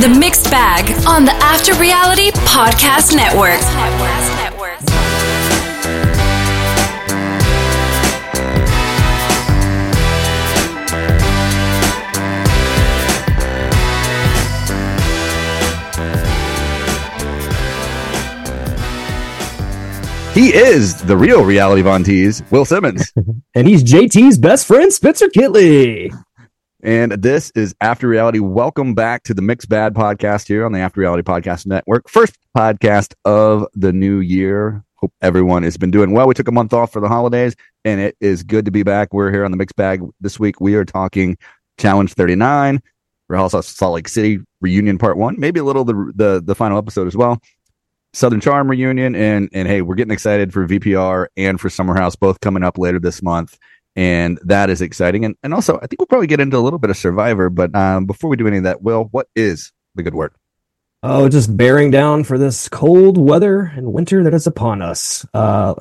The Mixed Bag on the After Reality Podcast Network. He is the real reality Von Tees, Will Semons. and he's JT's best friend, Spencer Kitley. And this is After Reality. Welcome back to the Mixed Bag podcast here on the After Reality Podcast Network. First podcast of the new year. Hope everyone has been doing well. We took a month off for the holidays, and it is good to be back. We're here on the Mixed Bag this week. We are talking Challenge 39, Real Salt Lake City reunion part one, maybe a little the the, the final episode as well. Southern Charm reunion, and and hey, we're getting excited for VPR and for Summer House, both coming up later this month, and that is exciting. And and also, I think we'll probably get into a little bit of Survivor, but um, before we do any of that, Will, what is the good word? Oh, just bearing down for this cold weather and winter that is upon us. Uh,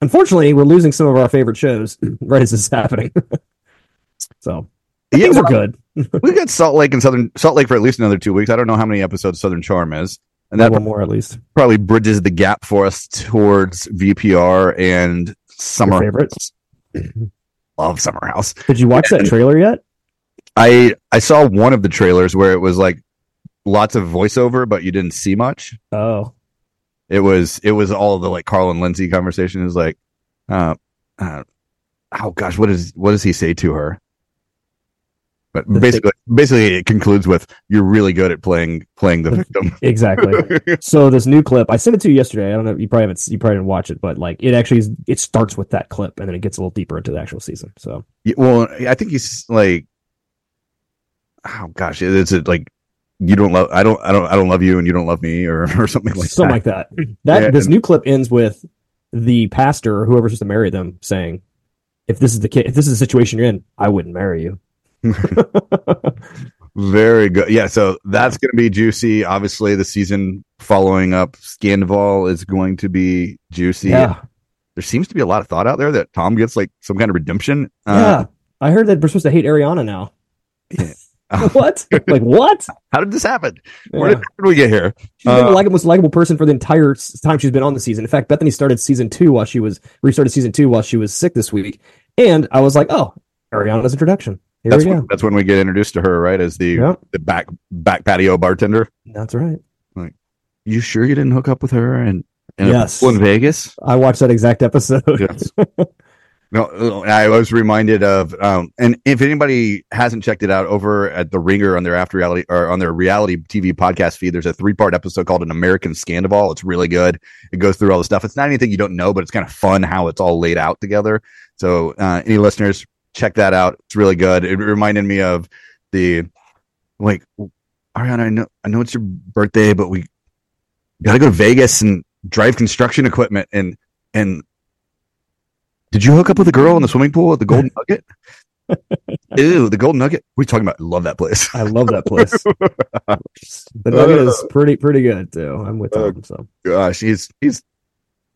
unfortunately, we're losing some of our favorite shows right as this is happening. so yeah, things well, are good. we got Salt Lake and Southern Salt Lake for at least another two weeks. I don't know how many episodes Southern Charm is and that one more at least probably bridges the gap for us towards VPR and Summer Your favorites. Love Summer House. Did you watch and that trailer yet? I I saw one of the trailers where it was like lots of voiceover, but you didn't see much. Oh, it was it was all the like Carl and Lindsay conversation is like, uh, uh, oh gosh, what is what does he say to her? But basically, basically, it concludes with "You're really good at playing playing the victim." exactly. so this new clip, I sent it to you yesterday. I don't know. You probably haven't. You probably didn't watch it, but like it actually is, it starts with that clip, and then it gets a little deeper into the actual season. So yeah, well, I think he's like, oh gosh, it's like you don't love. I don't. I don't. I don't love you, and you don't love me, or or something like something that. like that. That yeah, this and, new clip ends with the pastor, or whoever's supposed to marry them, saying, "If this is the kid, if this is the situation you're in, I wouldn't marry you." Very good. Yeah, so that's going to be juicy. Obviously, the season following up Scandoval is going to be juicy. Yeah. There seems to be a lot of thought out there that Tom gets like some kind of redemption. Uh, yeah. I heard that we're supposed to hate Ariana now. Yeah. what? like what? How did this happen? Yeah. Where, did, did, we get here? She's uh, been the most likable person for the entire time she's been on the season. In fact, Bethany started season two while she was restarted season two while she was sick this week, and I was like, oh, Ariana's introduction. Here that's when, that's when we get introduced to her, right? As the yep. the back back patio bartender. That's right. Like, you sure you didn't hook up with her and yes in Vegas? I watched that exact episode. yes. No, I was reminded of, um, and if anybody hasn't checked it out over at the Ringer on their after reality or on their reality TV podcast feed, there's a three part episode called "An American Scandoval." It's really good. It goes through all the stuff. It's not anything you don't know, but it's kind of fun how it's all laid out together. So, uh, any listeners, check that out. It's really good. It reminded me of the like Ariana. I know I know it's your birthday, but we got to go to Vegas and drive construction equipment and and did you hook up with a girl in the swimming pool at the Golden Nugget? Ew, the Golden Nugget. What are you talking about? I love that place. I love that place. the Nugget is pretty pretty good too. I'm with him. So gosh, he's he's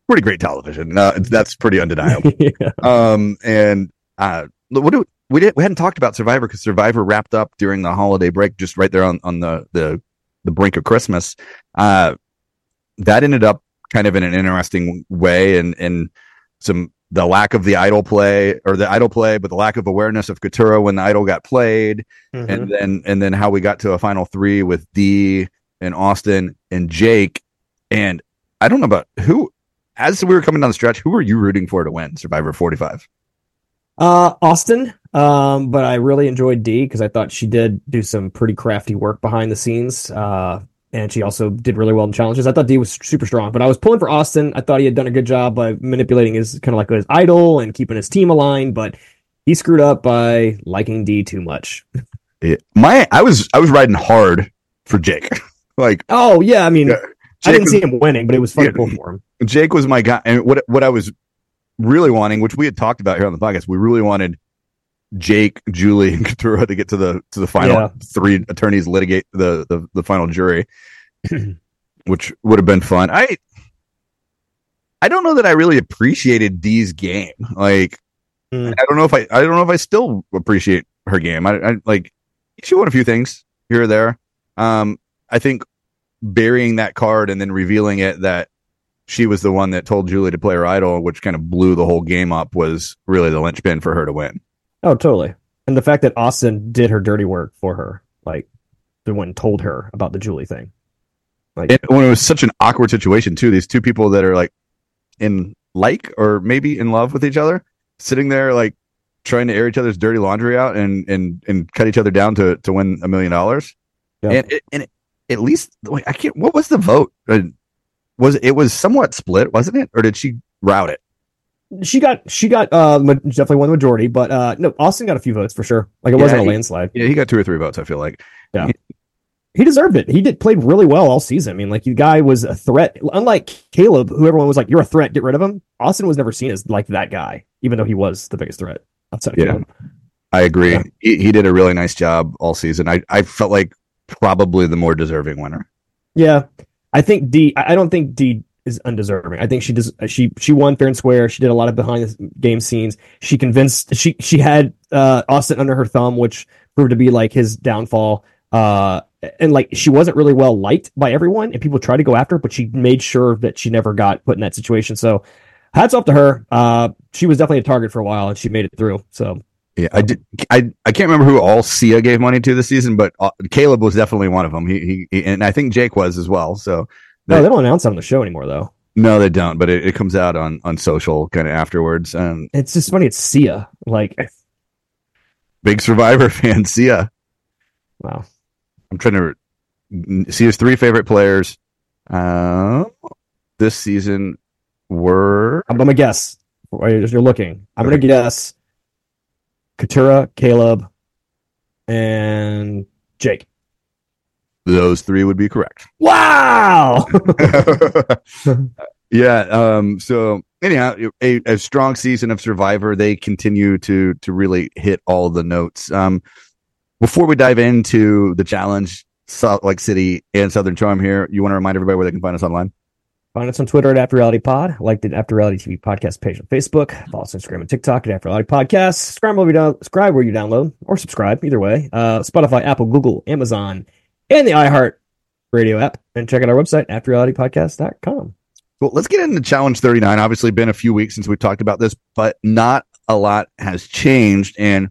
pretty great television. Uh, that's pretty undeniable. yeah. Um, and uh, what do we did we hadn't talked about Survivor because Survivor wrapped up during the holiday break, just right there on on the the the brink of Christmas. Uh, that ended up kind of in an interesting way, and and some the lack of the idol play or the idol play, but the lack of awareness of Katurah when the idol got played, mm-hmm. and then and then how we got to a final three with Dee and Austin and Jake, and I don't know about who. As we were coming down the stretch, who were you rooting for to win Survivor 45? Uh, Austin. Um, but I really enjoyed Dee because I thought she did do some pretty crafty work behind the scenes. Uh, and she also did really well in challenges. I thought Dee was super strong, but I was pulling for Austin. I thought he had done a good job by manipulating his kind of like his idol and keeping his team aligned, but he screwed up by liking Dee too much. Yeah. My, I was, I was riding hard for Jake. like, oh yeah, I mean, yeah, I didn't was, see him winning, but it was fun yeah, to pull for him. Jake was my guy, and what what I was really wanting, which we had talked about here on the podcast, we really wanted Jake, Julie, and Katurah to get to the to the final yeah. three attorneys litigate the the, the final jury, which would have been fun. I I don't know that I really appreciated Dee's game. Like mm. I don't know if I I don't know if I still appreciate her game. I, I like she won a few things here or there. Um, I think burying that card and then revealing it that she was the one that told Julie to play her idol, which kind of blew the whole game up, was really the linchpin for her to win. Oh, totally. And the fact that Austin did her dirty work for her, like they the one told her about the Julie thing. Like it, when it was such an awkward situation too, these two people that are like in like or maybe in love with each other, sitting there like trying to air each other's dirty laundry out and and and cut each other down to to win a million dollars. And it, and it, at least like I can't. What was the vote? Uh, Was it was somewhat split, wasn't it, or did she route it? She got she got uh definitely won the majority, but uh no, Austin got a few votes for sure. Like it yeah, wasn't a landslide. Yeah, he got two or three votes. I feel like. Yeah. He, he deserved it. He did played really well all season. I mean, like the guy was a threat. Unlike Caleb, who everyone was like, "You're a threat, get rid of him." Austin was never seen as like that guy, even though he was the biggest threat outside of yeah. Caleb. I agree. Yeah. He, he did a really nice job all season. I, I felt like probably the more deserving winner. Yeah, I think Dee. I don't think Dee is undeserving. I think she does. She she won fair and square. She did a lot of behind the game scenes. She convinced. She she had uh, Austin under her thumb, which proved to be like his downfall. Uh, and like she wasn't really well liked by everyone, and people tried to go after her, but she made sure that she never got put in that situation. So, hats off to her. Uh, she was definitely a target for a while, and she made it through. So, yeah, I did. I I can't remember who all Sia gave money to this season, but uh, Caleb was definitely one of them. He, he, he and I think Jake was as well. So, no, they don't announce that on the show anymore, though. No, they don't. But it, it comes out on on social kind of afterwards. Um, it's just funny. It's Sia, like big Survivor fan, Sia. Wow. I'm trying to see his three favorite players uh, this season were. I'm gonna guess. You're looking. I'm gonna guess. Katurah, Caleb, and Jake. Those three would be correct. Wow. yeah. Um. So anyhow, a, a strong season of Survivor. They continue to to really hit all the notes. Um before we dive into the challenge, Salt Lake City and Southern Charm here, you want to remind everybody where they can find us online? Find us on Twitter at After Reality Pod. Like the After Reality TV podcast page on Facebook. Follow us on Instagram and TikTok at After Reality Podcast. Subscribe where you, down, subscribe where you download or subscribe, either way. Uh, Spotify, Apple, Google, Amazon, and the iHeart Radio app. And check out our website, afterrealitypodcast.com. Well, let's get into Challenge 39. Obviously, been a few weeks since we talked about this, but not a lot has changed. And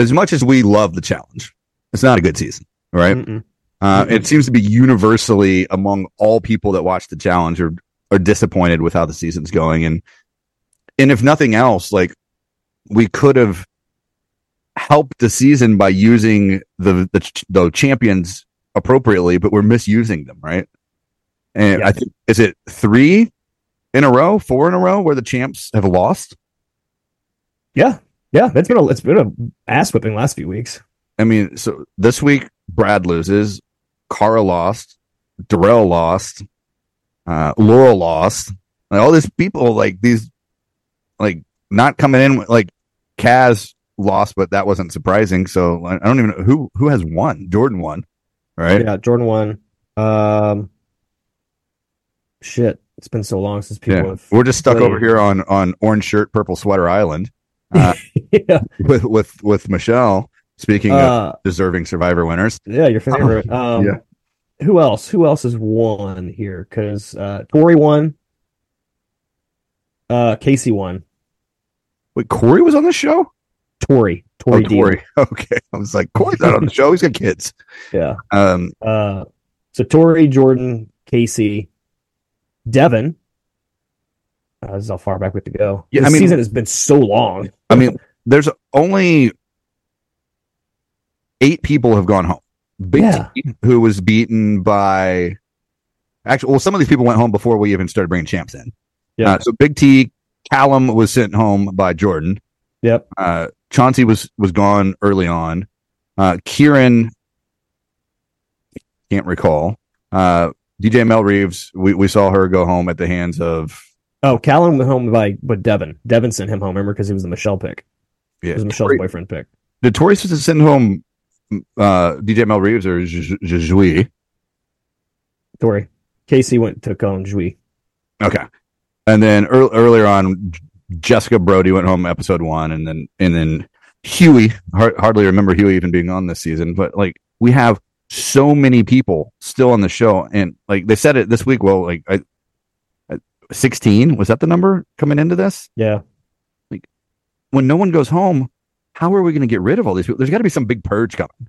as much as we love the challenge, it's not a good season, right? Mm-mm. Uh, mm-hmm. It seems to be universally among all people that watch the challenge are, are disappointed with how the season's going. And, and if nothing else, like we could have helped the season by using the, the, the champions appropriately, but we're misusing them, right? And yeah. I think, is it three in a row, four in a row where the champs have lost? Yeah. Yeah, it's been a it's been a ass whipping last few weeks. I mean, so this week Brad loses, Cara lost, Darrell lost, uh, Laurel lost. Like, all these people, like these, like not coming in. Like Kaz lost, but that wasn't surprising. So I don't even know who who has won. Jordan won, right? Yeah, Jordan won. Um, shit, it's been so long since people. Yeah. We're just stuck played. over here on on orange shirt, purple sweater island uh, yeah. with with with Michelle. Speaking uh, of deserving Survivor winners, yeah, your favorite. Um, yeah. Who else? Who else has won here? Because uh, Tori won. Uh, Kaycee won. Wait, Corey was on the show. Tori. Tori. Oh, Tori. Okay, I was like, Corey's not on the show. He's got kids. Yeah. Um. Uh. So Tori, Jordan, Kaycee, Devin, uh, this is how far back we have to go. Yeah, the I mean, season has been so long. I mean, there's only eight people have gone home. Big yeah. T, who was beaten by actually, well, some of these people went home before we even started bringing champs in. Yeah. Uh, so Big T, Callum was sent home by Jordan. Yep. Uh, Chauncey was was gone early on. Uh, Kieran can't recall. Uh, DJ Mel Reeves, we, we saw her go home at the hands of Oh, Callum went home by but Devin. Devin sent him home, remember, because he was the Michelle pick. Yeah, it was Michelle's Tori, boyfriend pick. Did Tori send home uh, DJ Mel Reeves or Jui? Tori. Kaycee went to on Jui. Okay, and then er- earlier on, Jessica Brody went home episode one, and then and then Hughie. hardly remember Hughie even being on this season, but like we have so many people still on the show, and like they said it this week. Well, like I, I- 16 was that the number coming into this? Yeah. Like when no one goes home, how are we going to get rid of all these people? There's got to be some big purge coming.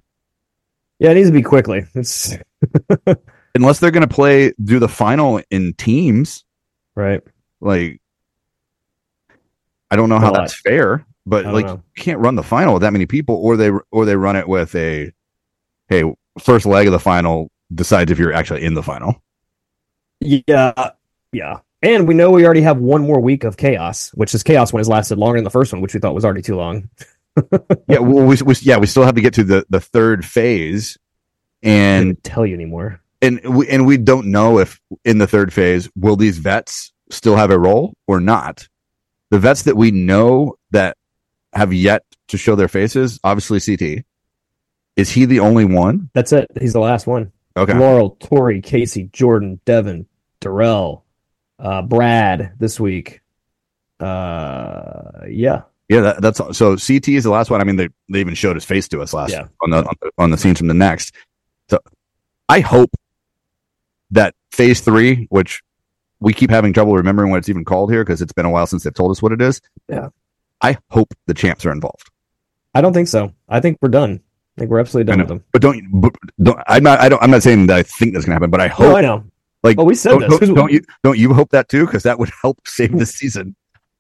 Yeah, it needs to be quickly. It's Unless they're going to play do the final in teams, right. like I don't know how that's fair, but like know. you can't run the final with that many people, or they or they run it with a hey first leg of the final decides if you're actually in the final. Yeah, yeah. And we know we already have one more week of chaos, which this chaos one has lasted longer than the first one, which we thought was already too long. yeah, well, we, we yeah we still have to get to the the third phase, and tell you anymore. and we and we don't know if in the third phase will these vets still have a role or not. The vets that we know that have yet to show their faces, obviously CT. Is he the only one? That's it. He's the last one. Okay. Laurel, Tori, Kaycee, Jordan, Devin, Darrell, uh, Brad this week. Uh, yeah, Yeah, that, that's all. so. CT is the last one. I mean, they they even showed his face to us last Yeah. on the, on the on the scenes from the next. So, I hope that phase three, which we keep having trouble remembering what it's even called here because it's been a while since they've told us what it is. Yeah. I hope the champs are involved. I don't think so. I think we're done. I think we're absolutely done with them. But don't, but don't I'm not I don't I'm not saying that I think that's gonna happen, but I hope Oh, I know. like Oh, we said don't, this. don't, don't you don't you hope that too? Because that would help save the season.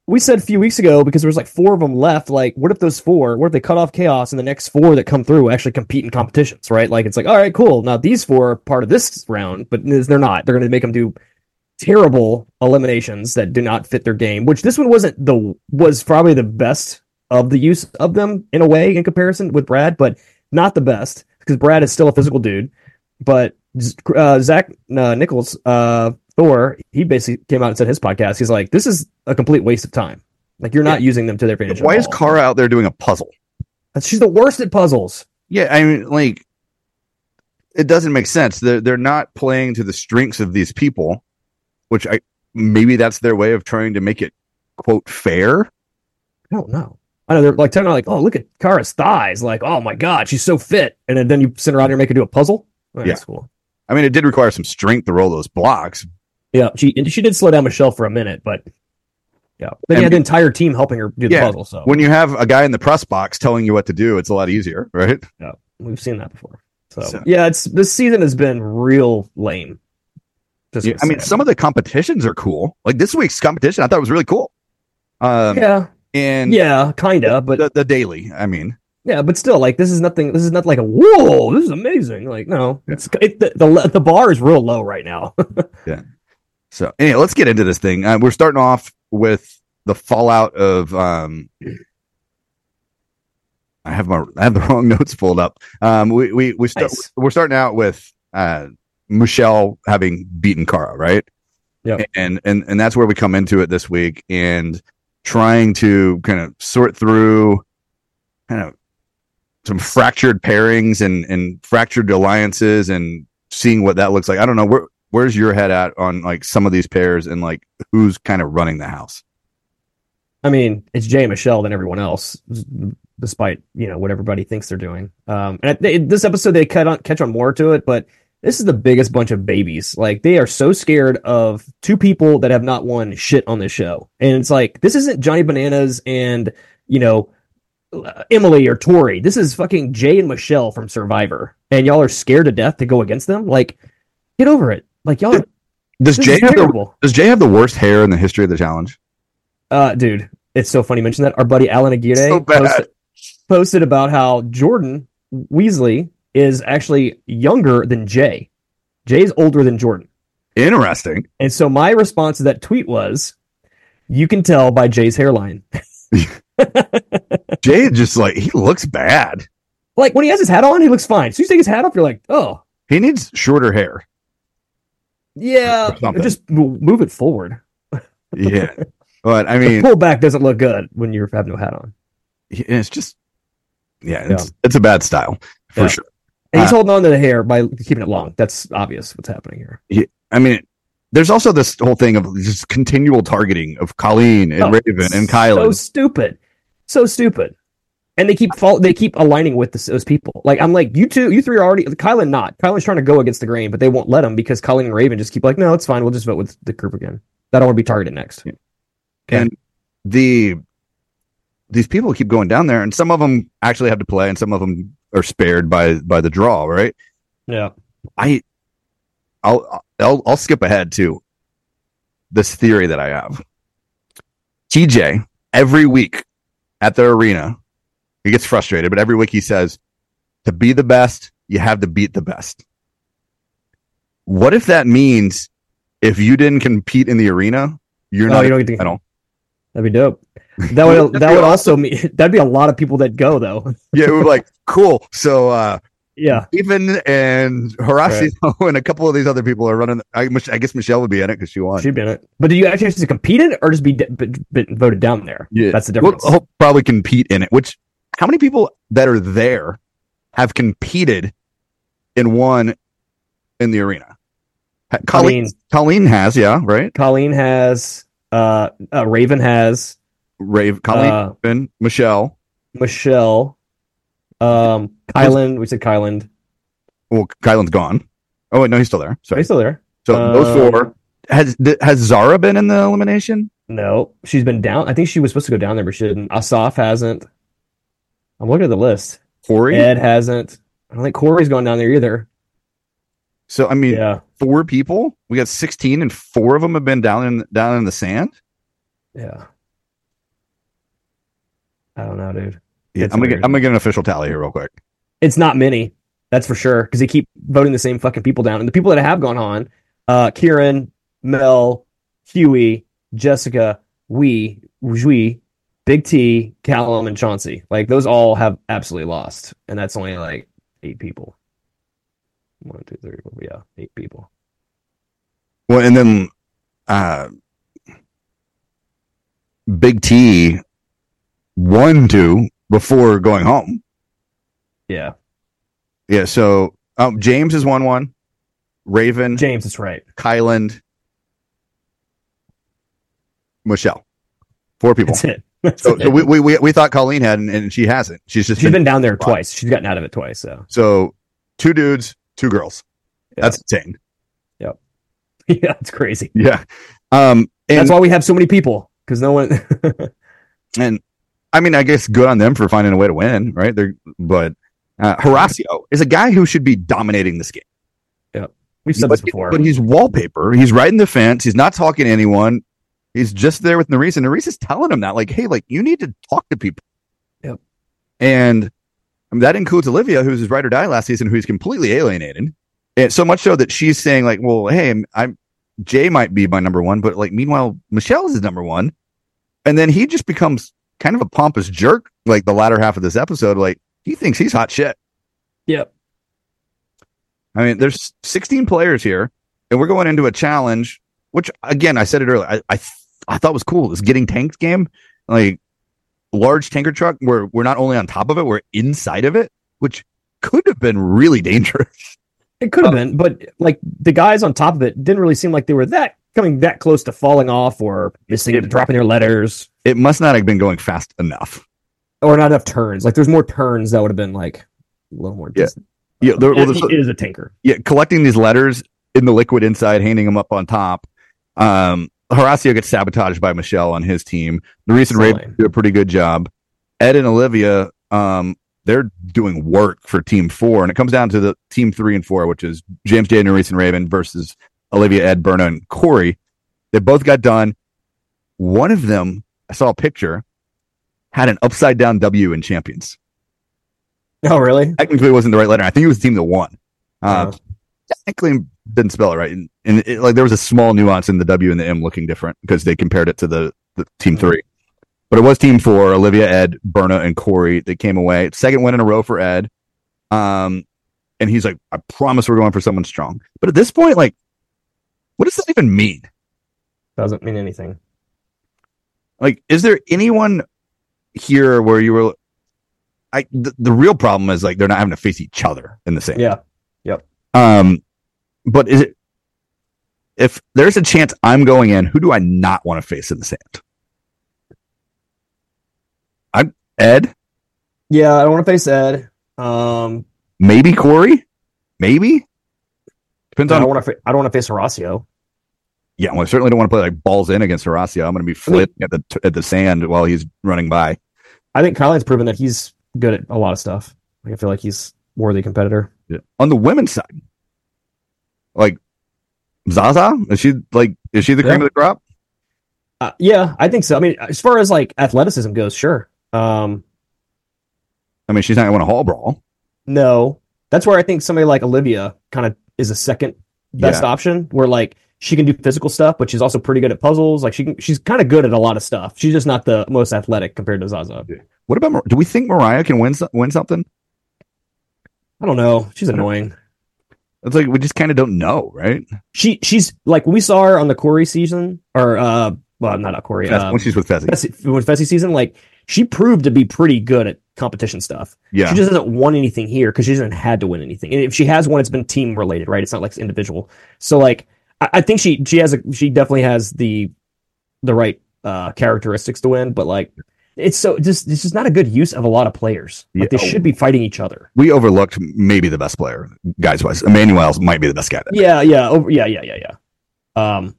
We said a few weeks ago because there was like four of them left. Like, what if those four? What if they cut off chaos and the next four that come through actually compete in competitions? Right? Like, it's like, all right, cool. Now these four are part of this round, but they're not. They're going to make them do terrible eliminations that do not fit their game. Which this one wasn't the was probably the best of the use of them in a way in comparison with Brad, but not the best because Brad is still a physical dude. But uh, Zach uh, Nichols, uh, Thor, he basically came out and said his podcast. He's like, this is a complete waste of time. Like you're not using them to their advantage. Why is. Cara out there doing a puzzle? She's the worst at puzzles. Yeah, I mean, like, it doesn't make sense. They're they're not playing to the strengths of these people, which I maybe that's their way of trying to make it quote fair. I don't know. I know they're like telling her like, oh, look at Cara's thighs. Like, oh my god, she's so fit. And then, then you send her out here and make her do a puzzle. Oh, That's cool. I mean, it did require some strength to roll those blocks. Yeah, she she did slow down Michelle for a minute, but yeah, you had the entire team helping her do the Yeah, puzzle. So When you have a guy in the press box telling you what to do, it's a lot easier, right? Yeah, we've seen that before. So, So- yeah, it's this season has been real lame. Yeah, I mean, some of the competitions are cool. Like this week's competition, I thought was really cool. Um, yeah, and yeah, kinda, but the, the daily, I mean, Yeah, but still, like this is nothing. This is not like a whoa. This is amazing. Like no, it's it, the, the the bar is real low right now. So anyway, let's get into this thing. Uh, we're starting off with the fallout of. Um, I have my I have the wrong notes pulled up. Um, we we we start Nice. we're starting out with uh, Michelle having beaten Cara, right? Yep. And and and that's where we come into it this week and trying to kind of sort through kind of some fractured pairings and and fractured alliances and seeing what that looks like. I don't know where where's your head at on like some of these pairs and like who's kind of running the house. I mean, it's Jay and Michelle than everyone else, despite you know what everybody thinks they're doing. Um, and they, this episode they cut on catch on more to it, but this is the biggest bunch of babies. Like they are so scared of two people that have not won shit on this show, and it's like this isn't Johnny Bananas and you know uh, Emily or Tori. This is fucking Jay and Michelle from Survivor, and y'all are scared to death to go against them. Like, get over it. Like y'all, Does Jay have the, does Jay have the worst hair in the history of the challenge? Uh, dude, it's so funny you mention that. Our buddy Alan Aguirre So posted, posted about how Jordan Wiseley is actually younger than Jay. Jay's older than Jordan. Interesting. And so my response to that tweet was, you can tell by Jay's hairline. Jay just like he looks bad. like when he has his hat on, he looks fine. So you take his hat off, you're like, oh, He needs shorter hair. Yeah, just move it forward. Yeah. but I The mean, pullback doesn't look good when you have no hat on. it's just yeah, it's it's a bad style for Yeah. sure. And he's Uh, holding on to the hair by keeping it long. That's obvious what's happening here. I mean, there's also this whole thing of just continual targeting of Colleen and Oh, Raven and Kyle. So stupid. So stupid. And they keep fall, they keep aligning with this, those people. Like I'm like, you two, you three are already. Kylan not. Kylan's trying to go against the grain, but they won't let him because Colleen and Raven just keep like, no, it's fine. We'll just vote with the group again. That I want to be targeted next. Yeah. And the these people keep going down there, and some of them actually have to play, and some of them are spared by by the draw. Right? Yeah. I I'll I'll I'll skip ahead to this theory that I have. TJ every week at the arena, he gets frustrated, but every week he says, "To be the best, you have to beat the best." What if that means if you didn't compete in the arena, you're Oh, not you don't get to- medal? That'd be dope. That would that would also mean that'd be a lot of people that go though. Yeah, we're like, cool. So uh Yeah. even and Horacio and a couple of these other people are running. I, I guess Michelle would be in it because she won. She'd be in it. But do you actually have to compete in it or just be, d- b- b- voted down there? Yeah. That's the We'll, difference. he'll probably compete in it. Which how many people that are there have competed in one in the arena? Colleen, Colleen has, yeah, right. Colleen has, uh, uh Raven has, Raven, Colleen, Uh, Michelle. Michelle, um, Kylan. We said Kylan. Well, Kylan's gone. Oh wait, no, he's still there. Sorry. you still there? So those Um, four has has Zara been in the elimination? No, she's been down. I think she was supposed to go down there, but she didn't. Asaf hasn't. I'm looking at the list. Corey. Ed hasn't. I don't think Corey's gone down there either. So I mean, Yeah, four people. We got sixteen, and four of them have been down in down in the sand. yeah. I don't know, dude. Yeah, It's I'm gonna get, I'm gonna get an official tally here real quick. It's not many, that's for sure, because they keep voting the same fucking people down. And the people that have gone on, uh, Kieran, Mel, Hughie, Jessica, we, Rui, Big T, Callum, and Chauncey. Like those all have absolutely lost, and that's only like eight people. One, two, three, four, yeah, eight people. Well, and then uh, Big T won two before going home. Yeah, Yeah. So um, James is one one. Raven, James is right. Kyland, Michelle. Four people. That's it. That's So, so we, we, we, we thought Colleen had, and, and she hasn't. She's just She's been, been down there twice. She's gotten out of it twice. So so two dudes, two girls. Yeah. That's insane. yeah, it's crazy. Yeah. Um, and, That's why we have so many people because no one. and I mean, I guess good on them for finding a way to win, right? They're, but uh, Horacio is a guy who should be dominating this game. Yeah, we've said but, this before. but he's wallpaper. He's riding the fence. He's not talking to anyone. He's just there with Nurys, and Nurys is telling him that, like, hey, like you need to talk to people. Yep. And I mean, that includes Olivia, who's his ride or die last season, who's completely alienated. And so much so that she's saying, like, well, hey, I'm, I'm Jay might be my number one, but like, meanwhile, Michelle's his number one. And then he just becomes kind of a pompous jerk, like the latter half of this episode. Like, he thinks he's hot shit. Yep. I mean, there's 16 players here, and we're going into a challenge, which again, I said it earlier. I I, I thought was cool. This getting tanks game, like large tanker truck, where we're not only on top of it, we're inside of it, which could have been really dangerous. It could have been, but like the guys on top of it didn't really seem like they were that coming that close to falling off or missing It- dropping their letters It must not have been going fast enough. or not enough turns. Like there's more turns that would have been like a little more. Yeah. distant. Yeah, there, well, there's- it is a tanker. yeah, collecting these letters in the liquid inside, handing them up on top. Um, Horacio gets sabotaged by Michelle on his team. The recent Raven do a pretty good job. Ed and Olivia, um, they're doing work for team four, and it comes down to the team three and four, which is James J. Nurys and Raven versus Olivia, Ed, Berna, and Corey. They both got done. One of them, I saw a picture, had an upside down W in champions. Oh really? Technically, it wasn't the right letter. I think it was the team that won. Uh, Uh, technically didn't spell it right, and, and it, like there was a small nuance in the W and the M looking different because they compared it to the, the team Mhm. three. But it was team four: Olivia, Ed, Berna, and Corey. That came away second win in a row for Ed. Um, and he's like, "I promise we're going for someone strong." But at this point, like, what does that even mean? doesn't mean anything. Like, is there anyone here where you were? I the, the real problem is like they're not having to face each other in the same. Yeah. Yep. Um, but is it if there's a chance I'm going in, who do I not want to face in the sand? I'm Ed, Yeah, I don't want to face Ed. Um, Maybe Corey. Maybe depends I on. don't want to. I don't want to face Horacio. Yeah, well, I certainly don't want to play like balls in against Horacio. I'm going to be flipping at the at the sand while he's running by. I think Kylan's proven that he's good at a lot of stuff. Like, I feel like he's worthy competitor. Yeah. On the women's side, like Zaza, is she like is she the cream Yeah. of the crop? Uh, yeah, I think so. I mean, as far as like athleticism goes, sure. Um, I mean, she's not going to win a hall brawl. no, that's where I think somebody like Olivia kind of is a second best Yeah. option. Where like she can do physical stuff, but she's also pretty good at puzzles. Like she can, she's kind of good at a lot of stuff. She's just not the most athletic compared to Zaza. What about? Mar- Do we think Mariah can win win something? I don't know. She's annoying. It's like we just kind of don't know, right? She she's like when we saw her on the Corey season or uh well not a Corey uh, when she's with Fezzi. Fessy, when Fessy season like she proved to be pretty good at competition stuff. Yeah, She just doesn't want anything here because she hasn't had to win anything. And if she has won, it's been team related, right? It's not like it's individual. So like I, I think she she has a she definitely has the the right uh characteristics to win, but like it's so just it's just not a good use of a lot of players. Like Yeah. they should be fighting each other. we overlooked maybe the best player, guys wise. Emanuel's might be the best guy. There. Yeah, yeah, over, yeah, yeah, yeah, yeah. Um,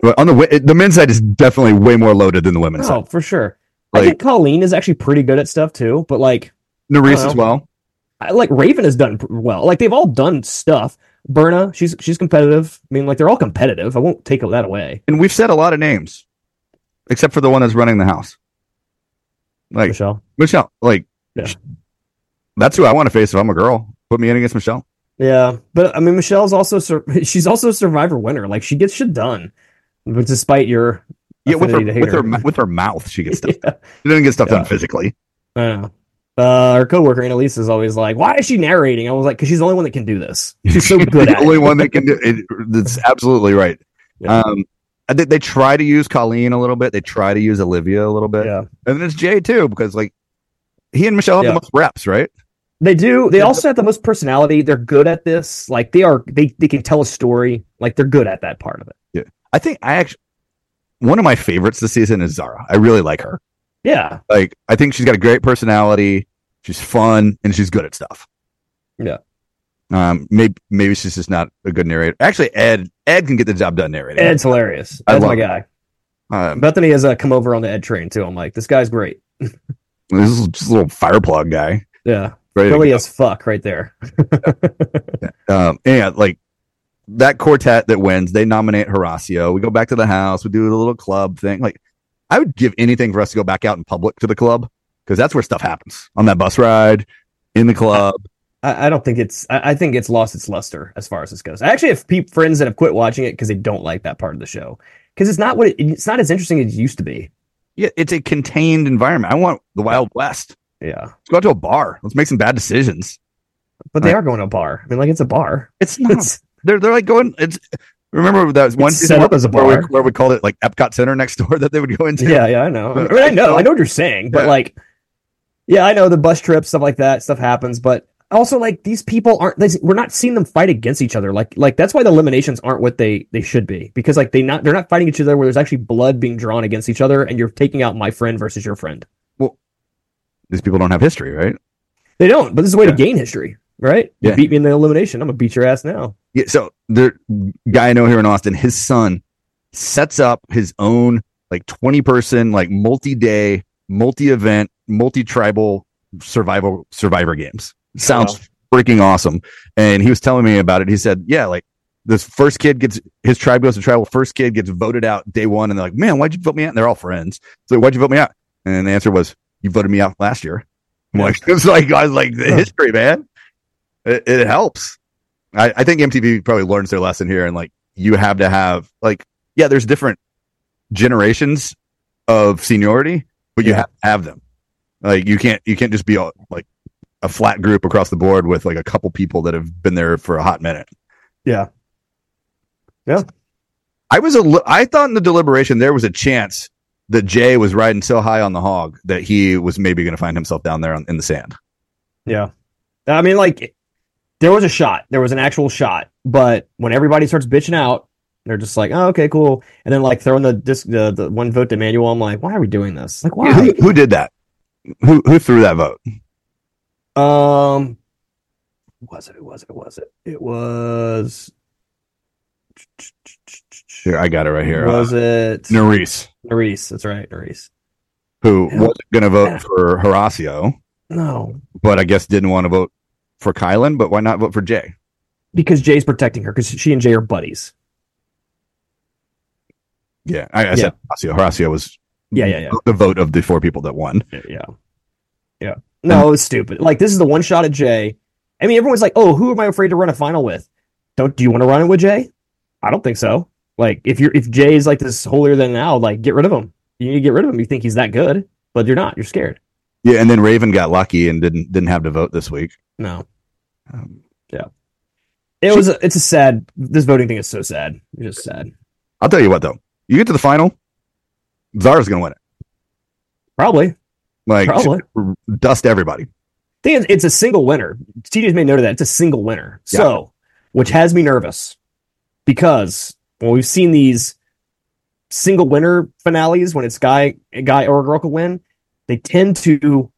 But on the the men's side is definitely way more loaded than the women's oh, side. for sure. I think Colleen is actually pretty good at stuff too, but like Nurys I as well. I, like Raven has done well. Like they've all done stuff. Berna, she's she's competitive. I mean, like they're all competitive. I won't take that away. And we've said a lot of names, except for the one that's running the house. Like Michelle. Michelle, like Yeah. that's who I want to face if I'm a girl. Put me in against Michelle. Yeah, but I mean, Michelle's also sur- she's also a Survivor winner. Like she gets shit done, but despite your Yeah, with her with her ma- with her mouth, she gets stuff. yeah, She doesn't get stuff Yeah. done physically. I know. Uh, our coworker Annalise is always like, "Why is she narrating?" I was like, "Because she's the only one that can do this. She's so good the at only it." one that can do it. That's absolutely right. Yeah. Um, Uh, I think they try to use Colleen a little bit. They try to use Olivia a little bit, Yeah, and then it's Jay too because like he and Michelle have Yeah. the most reps, right? they do. They also have the most personality. They're good at this. Like they are. They they can tell a story. Like they're good at that part of it. Yeah. I think I actually one of my favorites this season is Zara. I really like her. Yeah, Like I think she's got a great personality. She's fun and she's good at stuff. Yeah. Um. Maybe maybe she's just not a good narrator. Actually, Ed Ed can get the job done narrating. Ed's hilarious. Ed's love my guy. Um, Bethany has uh, come over on the Ed train too. I'm like, this guy's great. this is just a little fireplug guy. Yeah, Ready go. as fuck right there. um, and like that quartet that wins, they nominate Horacio. We go back to the house. We do a little club thing. Like I would give anything for us to go back out in public to the club because that's where stuff happens on that bus ride in the club. I, I don't think it's. I, I think it's lost its luster as far as this goes. I actually have pe- friends that have quit watching it because they don't like that part of the show because it's not what it, it's not as interesting as it used to be. Yeah, it's a contained environment. I want the Wild West. Yeah, Let's go out to a bar. Let's make some bad decisions. but they Right. are going to a bar. I mean, like it's a bar. It's not. It's they're they're like going. It's remember that was one set up where, as a where we, bar. where we called it like Epcot Center next door that they would go into. yeah, yeah. I know. I mean, I know. I know what you're saying, but Yeah. like, yeah, I know the bus trips, stuff like that, stuff happens, but. Also, like these people aren't. They, we're not seeing them fight against each other. Like, like that's why the eliminations aren't what they they should be. Because like they not they're not fighting each other where there's actually blood being drawn against each other, and you're taking out my friend versus your friend. Well These people don't have history, right? They don't, but this is a way Yeah. to gain history, right? You Yeah. beat me in the elimination. I'm gonna beat your ass now. Yeah, so the guy I know here in Austin, his son sets up his own like 20 person, like multi day, multi event, multi tribal survival survivor games. Sounds freaking awesome. And he was telling me about it. He said, Yeah, like this first kid gets his tribe goes to tribal, first kid gets voted out day one, and they're like, Man, why'd you vote me out? And they're all friends. So why'd you vote me out? And the answer was, You voted me out last year. I'm like, it's like I was like the history, man. It, it helps. I, I think MTV probably learns their lesson here, and like you have to have like yeah, there's different generations of seniority, but you Yeah. have to have them. Like you can't you can't just be a, like a flat group across the board with like a couple people that have been there for a hot minute. Yeah. Yeah. I was a li- I thought in the deliberation there was a chance that Jay was riding so high on the hog that he was maybe going to find himself down there on, in the sand. Yeah. I mean, like, there was a shot. There was an actual shot. But when everybody starts bitching out, they're just like, oh, okay, cool. And then, like, throwing the disc, the, the one vote to Manuel, I'm like, why are we doing this? Like, why? Who, who did that? who who threw that vote? Um, was it? Was it? Was it? It was. Here, I got it right here. Was uh, it Nurys, Nurys? That's right, Nurys. who Yeah. wasn't going to vote Yeah. for Horacio, No, but I guess didn't want to vote for Kylan. But why not vote for Jay? because Jay's protecting her because she and Jay are buddies. Yeah, I, I said Horacio. Horacio was Yeah, yeah, yeah. the vote of the four people that won. Yeah. Yeah. No, it was stupid. Like this is the one shot at Jay. I mean, everyone's like, "Oh, who am I afraid to run a final with?" Don't do you want to run it with Jay? I don't think so. Like if you're if Jay is like this holier than thou, like get rid of him. You need to get rid of him. You think he's that good, but you're not. You're scared. Yeah, and then Raven got lucky and didn't didn't have to vote this week. No. Um, It was. A, it's a sad. This voting thing is so sad. It's just sad. I'll tell you what though, you get to the final, Zara's going to win it. Probably. Like Probably. dust everybody. thing is, it's a single winner. TJ's made note of that. It's a single winner. So, which has me nervous because when we've seen these single winner finales when it's guy a guy or a girl can win, they tend to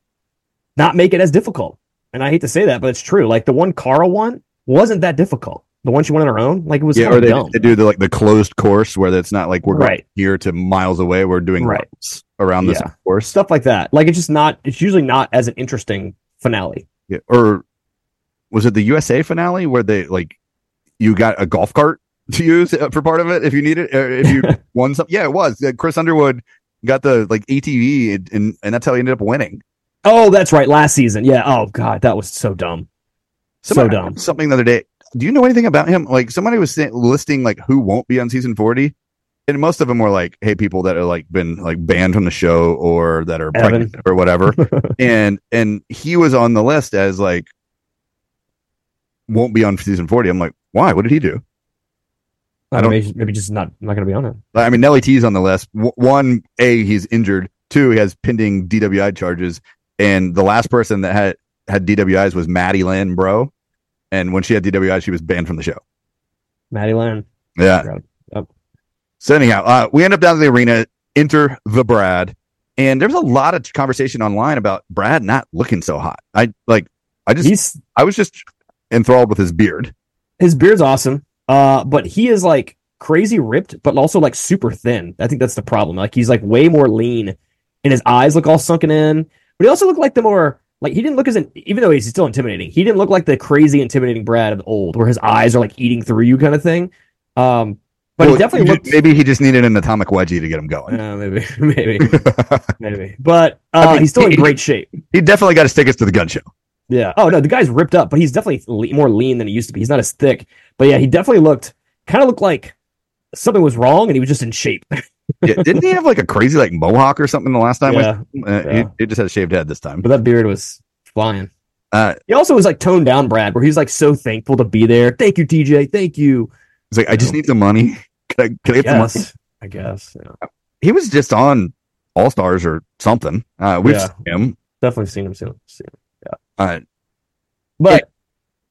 not make it as difficult. And I hate to say that, but it's true. Like the one Carl won wasn't that difficult. The one she won on her own, like it was Yeah, or they, they do the like the closed course where it's not like we're Right. here to miles away. We're doing Right. around this Yeah. course. Stuff like that. Like it's just not. It's usually not as an interesting finale. Yeah. Or was it the USA finale where they like you got a golf cart to use for part of it if you need it or if you won something? Yeah, it was. Chris Underwood got the like ATV and, and and that's how he ended up winning. Oh, that's right. Last season, yeah. Oh God, that was so dumb. So dumb. Something the other day. Do you know anything about him? Like somebody was saying, listing like who won't be on season forty, and most of them were like, "Hey, people that are like been like banned from the show or that are Evan. pregnant or whatever." and and he was on the list as like won't be on season forty. I'm like, why? What did he do? I don't. Maybe, maybe just not not going to be on it. I mean, Nelly T's on the list. W- one, a he's injured. Two, he has pending DWI charges. And the last person that had had DWIs was Mattie Lynn, bro. And when she had DWI, she was banned from the show. Maddie Land. Yeah. Yep. So anyhow, uh, we end up down to the arena. Enter the Brad, and there was a lot of conversation online about Brad not looking so hot. I like. I just. He's I was just enthralled with his beard. his beard's awesome. Uh, but he is like crazy ripped, but also like super thin. I think that's the problem. Like he's like way more lean, and his eyes look all sunken in. But he also looked like the more like he didn't look as an, even though he's still intimidating. He didn't look like the crazy intimidating Brad of old, where his eyes are like eating through you kind of thing. Um, but Well, he definitely looked. Maybe he just needed an atomic wedgie to get him going. Uh, maybe, maybe, maybe. But uh, I mean, he's still in he- great shape. he definitely got his tickets to the gun show. Yeah. Oh no, the guy's ripped up, but he's definitely le- more lean than he used to be. He's not as thick, but yeah, he definitely looked kind of looked like something was wrong, and he was just in shape. Yeah, didn't he have like a crazy like mohawk or something the last time? yeah, Uh, Yeah. he, he just had a shaved head this time. but that beard was flying. Uh, He also was like toned down, Brad, where he's like so thankful to be there. Thank you, TJ. Thank you. he's like, I just need the money. Can I, can I get some money? I guess. Yeah. He was just on All Stars or something. Uh, we've Yeah. seen him. Definitely seen him soon. Seen him. Uh, But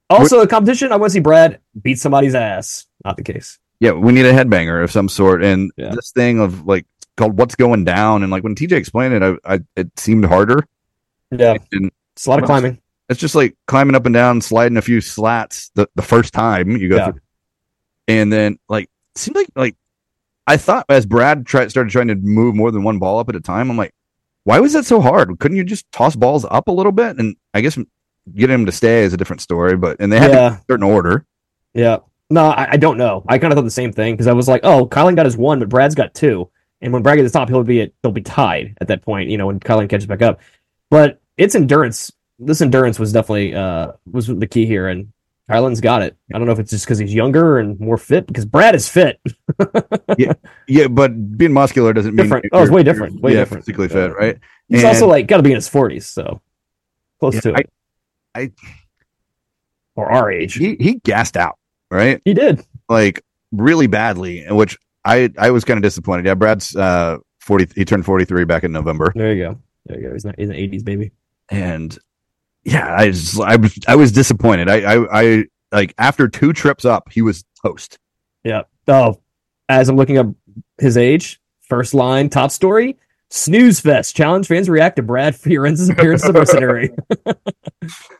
also, a competition. I want to see Brad beat somebody's ass. Not the case. Yeah, we need a headbanger of some sort. And Yeah. this thing of like called "What's Going Down," and like when TJ explained it, I, I it seemed harder. Yeah, And it's a lot of climbing. it's just like climbing up and down, sliding a few slats the, the first time you go Yeah. through. And then like it seemed like like I thought as Brad tried started trying to move more than one ball up at a time, I'm like, why was that so hard? Couldn't you just toss balls up a little bit? And I guess getting him to stay is a different story, but and they had to Yeah. in a certain order. Yeah. No, I, I don't know. I kind of thought the same thing because I was like, oh, Kylan got his one, but Brad's got two. And when Brad gets the top, he'll be at, they'll be tied at that point, you know, when Kylan catches back up. But it's endurance. This endurance was definitely uh was the key here, and Kylan's got it. I don't know if it's just because he's younger and more fit, because Brad is fit. Yeah, yeah, but being muscular doesn't mean Different. Oh, it's way different. Way yeah, different. physically fit, right? He's And- also like got to be in his forties, so close Yeah, to it. I- or our age. He he gassed out, right? He did. like really badly, which I I was kind of disappointed. Yeah, Brad's uh forty. He turned forty three back in November, There you go. There you go. He's not. He's an eighties baby. and yeah, I just, I was I was disappointed. I I, I like after two trips up, he was toast. Yeah. Oh, as I'm looking up his age, first line, top story, Snooze Fest. Challenge fans react to Brad Fiorenza's appearance as a mercenary.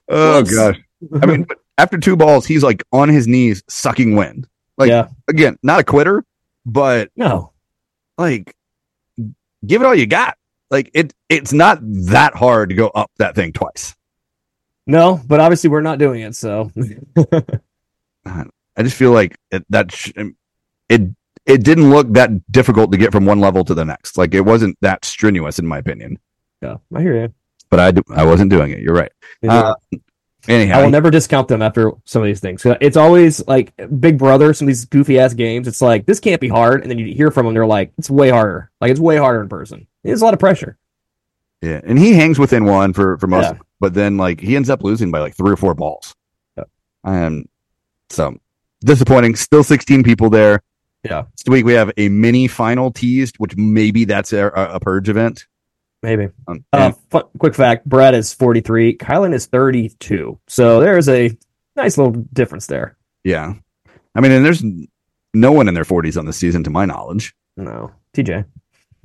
Oh gosh. I mean, but after two balls, he's like on his knees sucking wind. Like yeah. again, not a quitter, but No. like give it all you got. Like it it's not that hard to go up that thing twice. No, but obviously we're not doing it, so I just feel like it, that sh- it it didn't look that difficult to get from one level to the next. Like it wasn't that strenuous in my opinion. yeah, I hear you. But I do, I wasn't doing it. You're right. Uh, anyhow, I will never discount them after some of these things. It's always like Big Brother, some of these goofy ass games. It's like this can't be hard, and then you hear from them, they're like, it's way harder. Like it's way harder in person. It's a lot of pressure. yeah, and he hangs within one for for most, Yeah. but then like he ends up losing by like three or four balls. Yeah. Um, so disappointing. Still 16 people there. Yeah, This week we have a mini final teased, which maybe that's a, a purge event. Maybe. Um, Uh, fun, quick fact: Brad is forty three, Kyland is thirty two. So there's a nice little difference there. yeah, I mean, and there's no one in their 40s on this season, to my knowledge. No, TJ.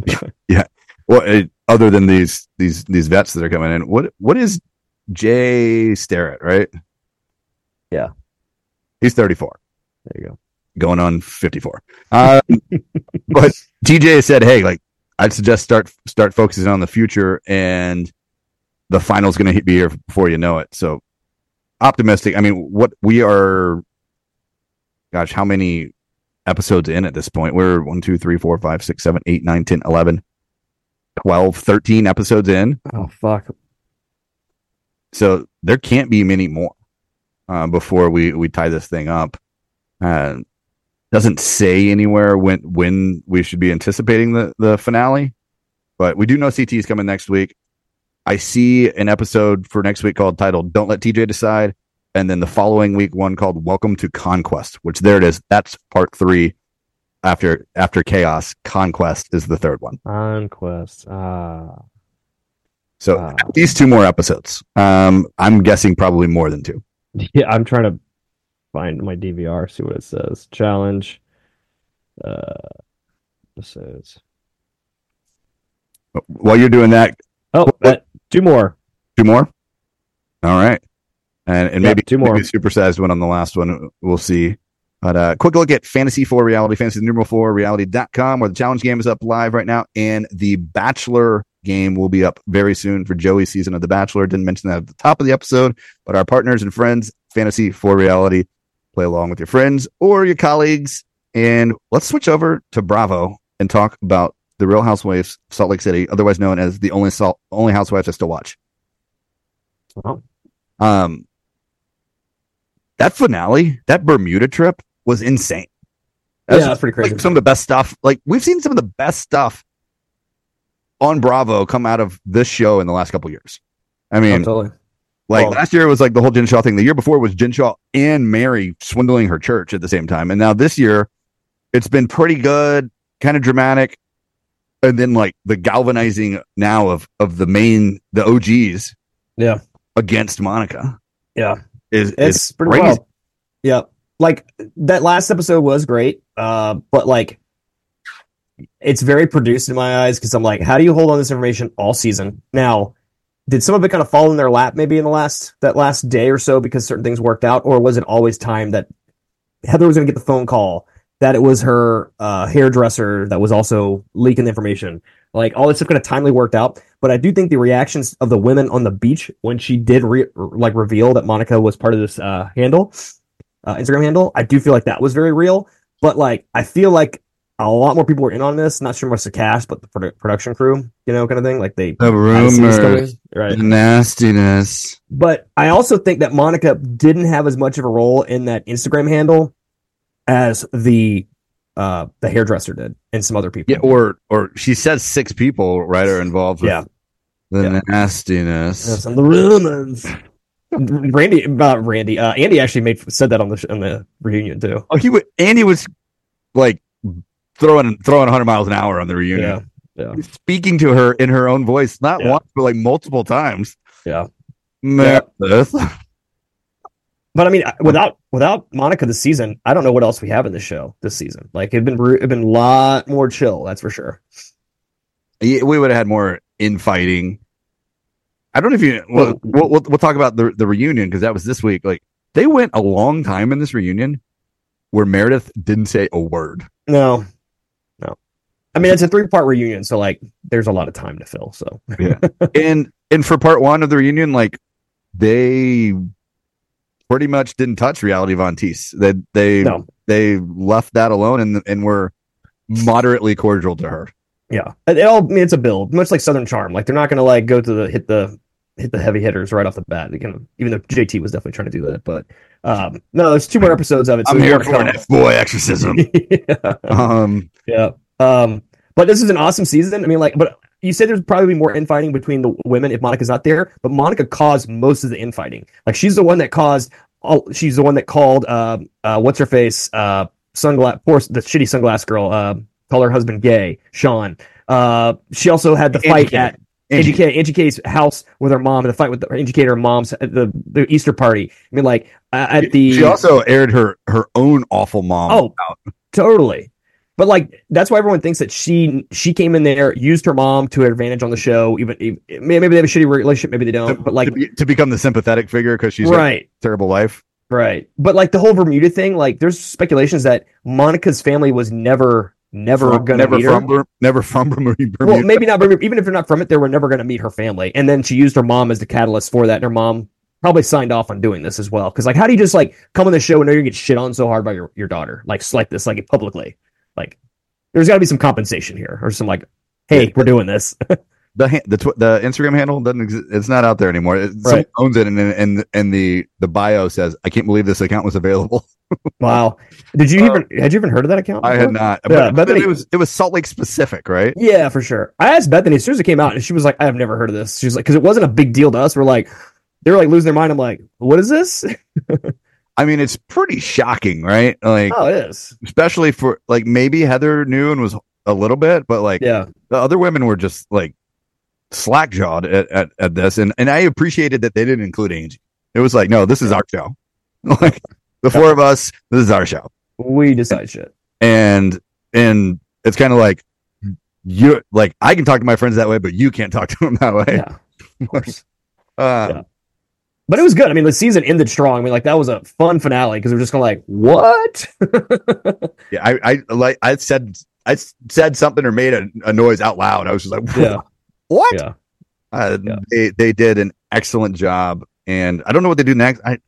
Yeah. Well, it, other than these these these vets that are coming in, what what is Jay Starrett? Right? Yeah. he's 34. There you go. going on 54. Um, but TJ said, "Hey, like I'd suggest start start focusing on the future, and the final's going to be here before you know it." So optimistic. I mean, what we are, gosh, how many episodes in at this point? We're one, two, three, four, five, six, seven, eight, nine, 10, 11, 12, 13 episodes in. Oh fuck. So there can't be many more uh, before we we tie this thing up. Uh, doesn't say anywhere when when we should be anticipating the the finale, but we do know CT is coming next week. I see an episode for next week called titled "Don't Let TJ Decide," and then the following week one called "Welcome to Conquest," which there it is. That's part three. After after chaos, conquest is the third one. Conquest. Ah. So Wow. these two more episodes. Um, I'm guessing probably more than two. Yeah, I'm trying to find my DVR, see what it says. Challenge. Uh, episodes. While you're doing that, Oh, uh, two more. two more. All right, and and Yeah, maybe two more. maybe supersized one on the last one. We'll see. But uh, quick look at Fantasy 4 Reality, Fantasy numeral 4 Reality.com, where the challenge game is up live right now, and the Bachelor game will be up very soon for Joey's season of The Bachelor. Didn't mention that at the top of the episode, but our partners and friends, Fantasy 4 Reality, play along with your friends or your colleagues. And let's switch over to Bravo and talk about the Real Housewives of Salt Lake City, otherwise known as the only salt, only Housewives I still watch. Oh. Um, that finale, that Bermuda trip was insane. Yeah, That's that's pretty crazy. like some of the best stuff. Like we've seen some of the best stuff on Bravo come out of this show in the last couple years. I Oh, mean, totally. Like well- last year it was like the whole Jen Shaw thing. The year before was Jen Shaw and Mary swindling her church at the same time. And now this year it's been pretty good, kind of dramatic. And then like the galvanizing now of of the main the OGs Yeah. against Monica Yeah. is It's is pretty crazy. well. Yeah. Like that last episode was great. Uh, but like it's very produced in my eyes because I'm like, how do you hold on this information all season? Now, did some of it kind of fall in their lap maybe in the last that last day or so because certain things worked out, or was it always time that Heather was gonna get the phone call that it was her uh, hairdresser that was also leaking information? Like all this stuff kind of timely worked out, but I do think the reactions of the women on the beach when she did re- like reveal that Monica was part of this uh, handle, uh, Instagram handle, I do feel like that was very real. But like, I feel like a lot more people were in on this. Not sure much the cast, but the produ- production crew, you know, kind of thing. Like they The rumors, right? the nastiness. But I also think that Monica didn't have as much of a role in that Instagram handle as the uh the hairdresser did and some other people. Yeah, or or she says six people right are involved with Yeah. the Yeah. nastiness. Yes, and the rumors. Randy, about Randy, uh, Andy actually made said that on the sh- on the reunion too. Oh, he would Andy was like throwing throwing 100 miles an hour on the reunion. Yeah, Speaking to her in her own voice, not Yeah. once, but like multiple times. yeah. Meredith. But I mean, without without Monica this season, I don't know what else we have in the show this season. Like it'd been it'd been a lot more chill, that's for sure. yeah, we would have had more infighting. I don't know if you. Well, we'll we'll, we'll talk about the the reunion because that was this week. Like they went a long time in this reunion where Meredith didn't say a word. No. I mean, it's a three part reunion, so like, there's a lot of time to fill. So Yeah, and and for part one of the reunion, like they pretty much didn't touch reality Von Tease. They they no, they left that alone and and were moderately cordial to her. yeah. It all. I mean, it's a build, much like Southern Charm. Like they're not gonna like go to the hit the hit the heavy hitters right off the bat. Even though JT was definitely trying to do that, but um, no, there's two more episodes of it. so I'm here for come. an F boy exorcism. yeah. um, Yeah. Um, but this is an awesome season. I mean, like, but you said there's probably more infighting between the women if Monica's not there, but Monica caused most of the infighting. Like, she's the one that caused all, she's the one that called, uh, uh, what's her face, uh, sunglass, poor, the shitty sunglass girl, uh, call her husband gay, Sean. Uh, she also had the fight K. at Angie Angie K, Angie K's house with her mom, and the fight with the Angie K and her mom's at the, the Easter party. I mean, like, uh, at the. she also aired her her own awful mom. Oh, out. totally. But like that's why everyone thinks that she she came in there, used her mom to her advantage on the show. Even, even maybe they have a shitty relationship, maybe they don't. But like, to, be, to become the sympathetic figure because she's right, terrible life. right. But like the whole Bermuda thing, like there's speculations that Monica's family was never, never From- gonna never meet from her. Never from Bermuda. Well, maybe not. Bermuda. Even if they're not from it, they were never gonna meet her family. And then she used her mom as the catalyst for that. And her mom probably signed off on doing this as well. Because like, how do you just like come on the show and know you're gonna get shit on so hard by your your daughter, like like this, like publicly, like. There's got to be some compensation here, or some like, hey, we're doing this. the the tw- the Instagram handle doesn't exist. It's not out there anymore. It, Right. owns it, and and and the the bio says, "I can't believe this account was available." wow. Did you Uh, even had you even heard of that account? I had not, Yeah, but, but Bethany- it was it was Salt Lake specific, right? Yeah, for sure. I asked Bethany as soon as it came out, and she was like, "I have never heard of this." She was like, "Because it wasn't a big deal to us." We're like, they were like losing their mind. I'm like, "What is this?" I mean, it's pretty shocking, right? Like, oh, it is. especially for like maybe Heather knew and was a little bit, but like Yeah, the other women were just like slack jawed at, at, at this, and and I appreciated that they didn't include Angie. It was like, no, this is our show. like the four of us, this is our show. we decide shit. and and it's kind of like you like I can talk to my friends that way, but you can't talk to them that way. Yeah, of course. Uh, Yeah. But it was good. I mean, the season ended strong. I mean, like that was a fun finale because we are just kind of like, "What?" yeah, I, I like I said I said something or made a, a noise out loud. I was just like, yeah, what? yeah. Uh, Yeah. They they did an excellent job, and I don't know what they do next. I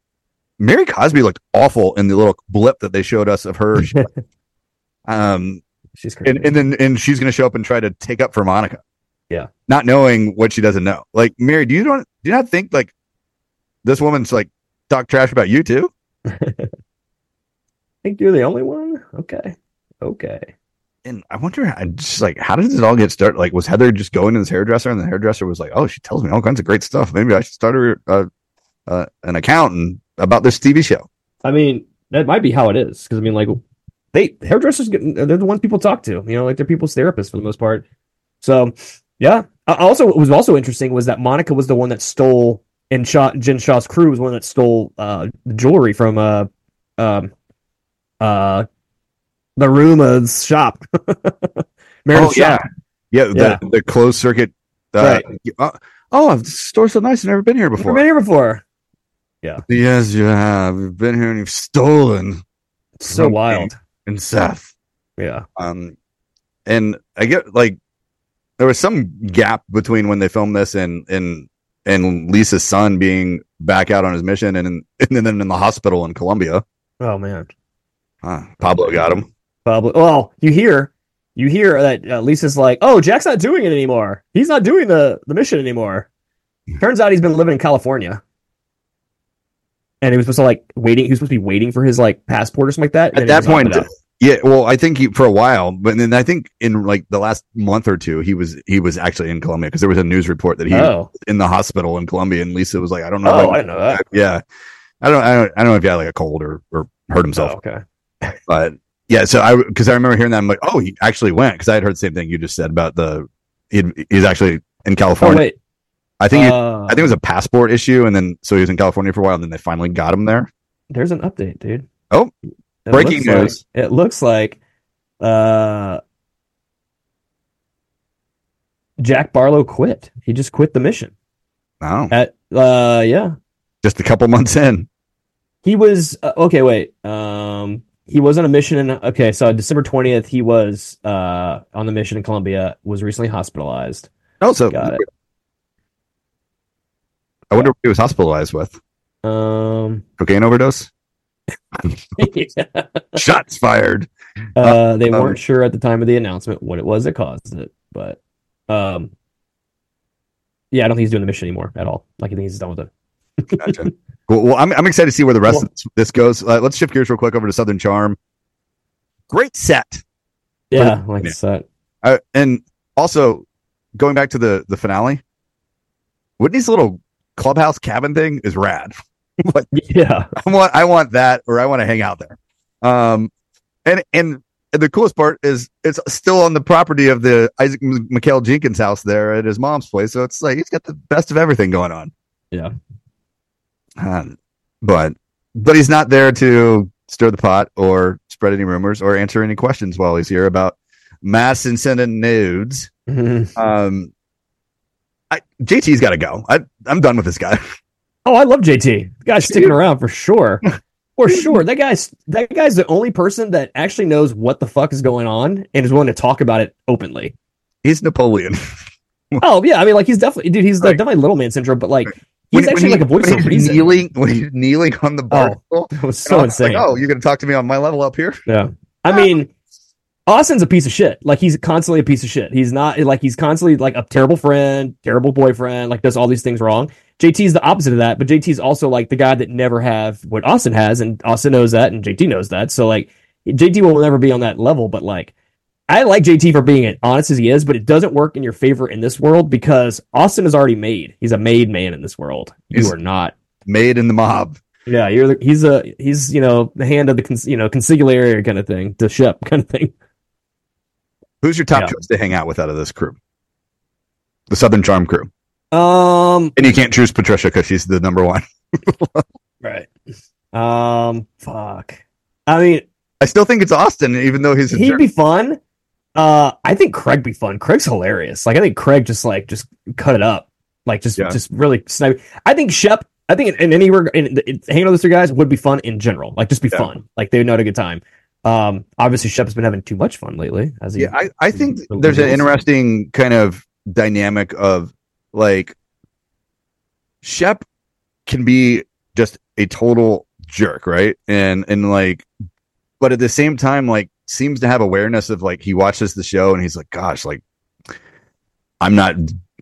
Mary Cosby looked awful in the little blip that they showed us of her. um, She's crazy. and, and then and she's going to show up and try to take up for Monica. Yeah. not knowing what she doesn't know. Like Mary, do you don't do you not think like this woman's like talk trash about you too? think you're the only one. Okay, okay. And I wonder, I just like, how did it all get started? Like, was Heather just going to this hairdresser, and the hairdresser was like, "Oh, she tells me all kinds of great stuff. Maybe I should start her uh, uh, an account and about this TV show." I mean, that might be how it is because I mean, like, they hairdressers get they're the ones people talk to. You know, like they're people's therapists for the most part. So, yeah. Uh, also, what was also interesting was that Monica was the one that stole, and Shaw, Jen Shaw's crew was one that stole uh, jewelry from uh, um, uh, the Ruma's shop. Meredith's oh yeah, shop. yeah, the, Yeah. the closed circuit. Uh, uh, oh, the store's so nice. I've never been here Never before. been here before. Yeah. Yes, you have. You've been here and you've stolen. It's so wild. And Seth. Yeah. Um, and I get like there was some gap between when they filmed this and and and Lisa's son being back out on his mission and in, and then in the hospital in Colombia. Oh man. Uh, Pablo got him. Pablo. Well, you hear, you hear that uh, Lisa's like, "Oh, Jack's not doing it anymore. He's not doing the the mission anymore." Turns out he's been living in California, and he was supposed to like waiting. He was supposed to be waiting for his like passport or something like that. At that he just hopped point. Yeah. Well, I think he for a while, but then I think in like the last month or two, he was he was actually in Colombia because there was a news report that he was oh, in the hospital in Colombia, and Lisa was like, "I don't know." oh, I didn't know that. yeah, I don't, I don't, I don't know if he had like a cold or or hurt himself. Oh, okay. but yeah, so I because I remember hearing that I'm like, oh, he actually went because I had heard the same thing you just said about the he he's actually in Oh California. wait. I think he- Uh, I think it was a passport issue, and then so he was in California for a while, and then they finally got him there. there's an update, dude. Oh, It breaking looks like- news. it looks like, uh, Jack Barlow quit. He just quit the mission. Oh, At uh, yeah, just a couple months in. he was uh, okay. Wait, um, he was on a mission. In, okay, so December twentieth, he was uh on the mission in Colombia. Was recently hospitalized. Oh, so Got it. I wonder what he was hospitalized with. Um, Cocaine overdose. Shots fired. uh, they um, weren't sure at the time of the announcement what it was that caused it, but um, yeah, I don't think he's doing the mission anymore at all. Like I think he's done with it. Gotcha. Well, well, I'm, I'm excited to see where the rest Well- of this, goes. Uh, let's shift gears real quick over to Southern Charm. Great set. Yeah, like Yeah. that. Uh, and also going back to the the finale, Whitney's little clubhouse cabin thing is rad. like Yeah, I want I want that or I want to hang out there. Um and and the coolest part is it's still on the property of the Isaac M- Mikell Jenkins house there at his mom's place. So it's like he's got the best of everything going on. yeah. Um, but but he's not there to stir the pot or spread any rumors or answer any questions while he's here about mass and sending nudes. Um, I, JT's got to go. I, I'm done with this guy. Oh, I love JT. The guy's sticking around for sure. For sure. That guy's that guy's the only person that actually knows what the fuck is going on and is willing to talk about it openly. He's Napoleon. Oh yeah, I mean like he's definitely dude, he's like, Right. definitely little man syndrome, but like he's when actually he- like a voice when of he's reason. Kneeling, when he's kneeling on the oh, bar. Oh, It was so I was like, insane. oh, you're going to talk to me on my level up here? Yeah. I ah. mean, Austin's a piece of shit. Like he's constantly a piece of shit. He's not like he's constantly like a terrible friend, terrible boyfriend, like does all these things wrong. JT's the opposite of that, but JT is also like the guy that never have what Austin has, and Austin knows that, and JT knows that. So like JT will never be on that level, but like I like JT for being as honest as he is, but it doesn't work in your favor in this world because Austin is already made. He's a made man in this world. You He's- are not. Made in the mob. Yeah, you're the, he's a he's you know the hand of the cons, you know consigliere kind of thing, the ship kind of thing. Who's your top Yeah. choice to hang out with out of this crew? The Southern Charm crew. Um, And you can't choose Patricia because she's the number one. right. Um, fuck. I mean, I still think it's Austin, even though he's he'd jerk. be fun. Uh, I think Craig be fun. Craig's hilarious. Like, I think Craig just like just cut it up. Like, just Yeah. just really snipe. I think Shep. I think in, in any reg- in, in, hanging out with those three guys would be fun in general. Like, just be Yeah. fun. Like, they would know at a good time. Um, obviously Shep's been having too much fun lately. As he, Yeah, I, I think the there's an interesting kind of dynamic of like Shep can be just a total jerk, right? And and like but at the same time like seems to have awareness of like he watches the show and he's like gosh, like I'm not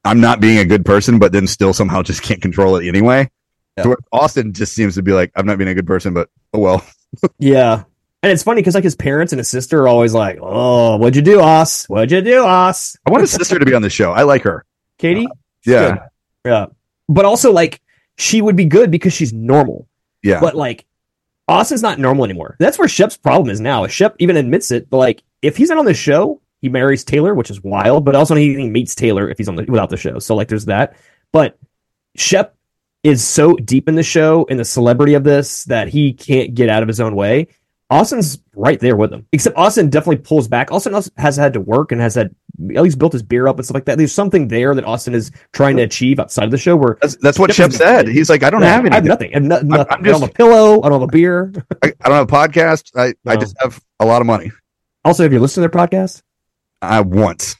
I'm not being a good person but then still somehow just can't control it anyway. Yeah. Austin just seems to be like I'm not being a good person but oh well. yeah. And it's funny because like his parents and his sister are always like, "Oh, what'd you do, Us? What'd you do, Us?" I want his sister to be on the show. I like her. Katie. Uh, Yeah. Good. Yeah. But also like she would be good because she's normal. Yeah. But like Austin's not normal anymore. That's where Shep's problem is now. Shep even admits it. But like if he's not on the show, he marries Taylor, which is wild, but also he, he meets Taylor if he's on the without the show. So like there's that. But Shep is so deep in the show and the celebrity of this that he can't get out of his own way. Austin's right there with him. Except Austin definitely pulls back. Austin has had to work and has had at least built his beer up and stuff like that. There's something there that Austin is trying to achieve outside of the show where That's that's what Shep said. He's like, I don't have I have anything. nothing. I have no, nothing. I'm I don't just- have a pillow. I don't have a beer. I, I don't have a podcast. I, I just have a lot of money. Also, have you listened to their podcast? I once.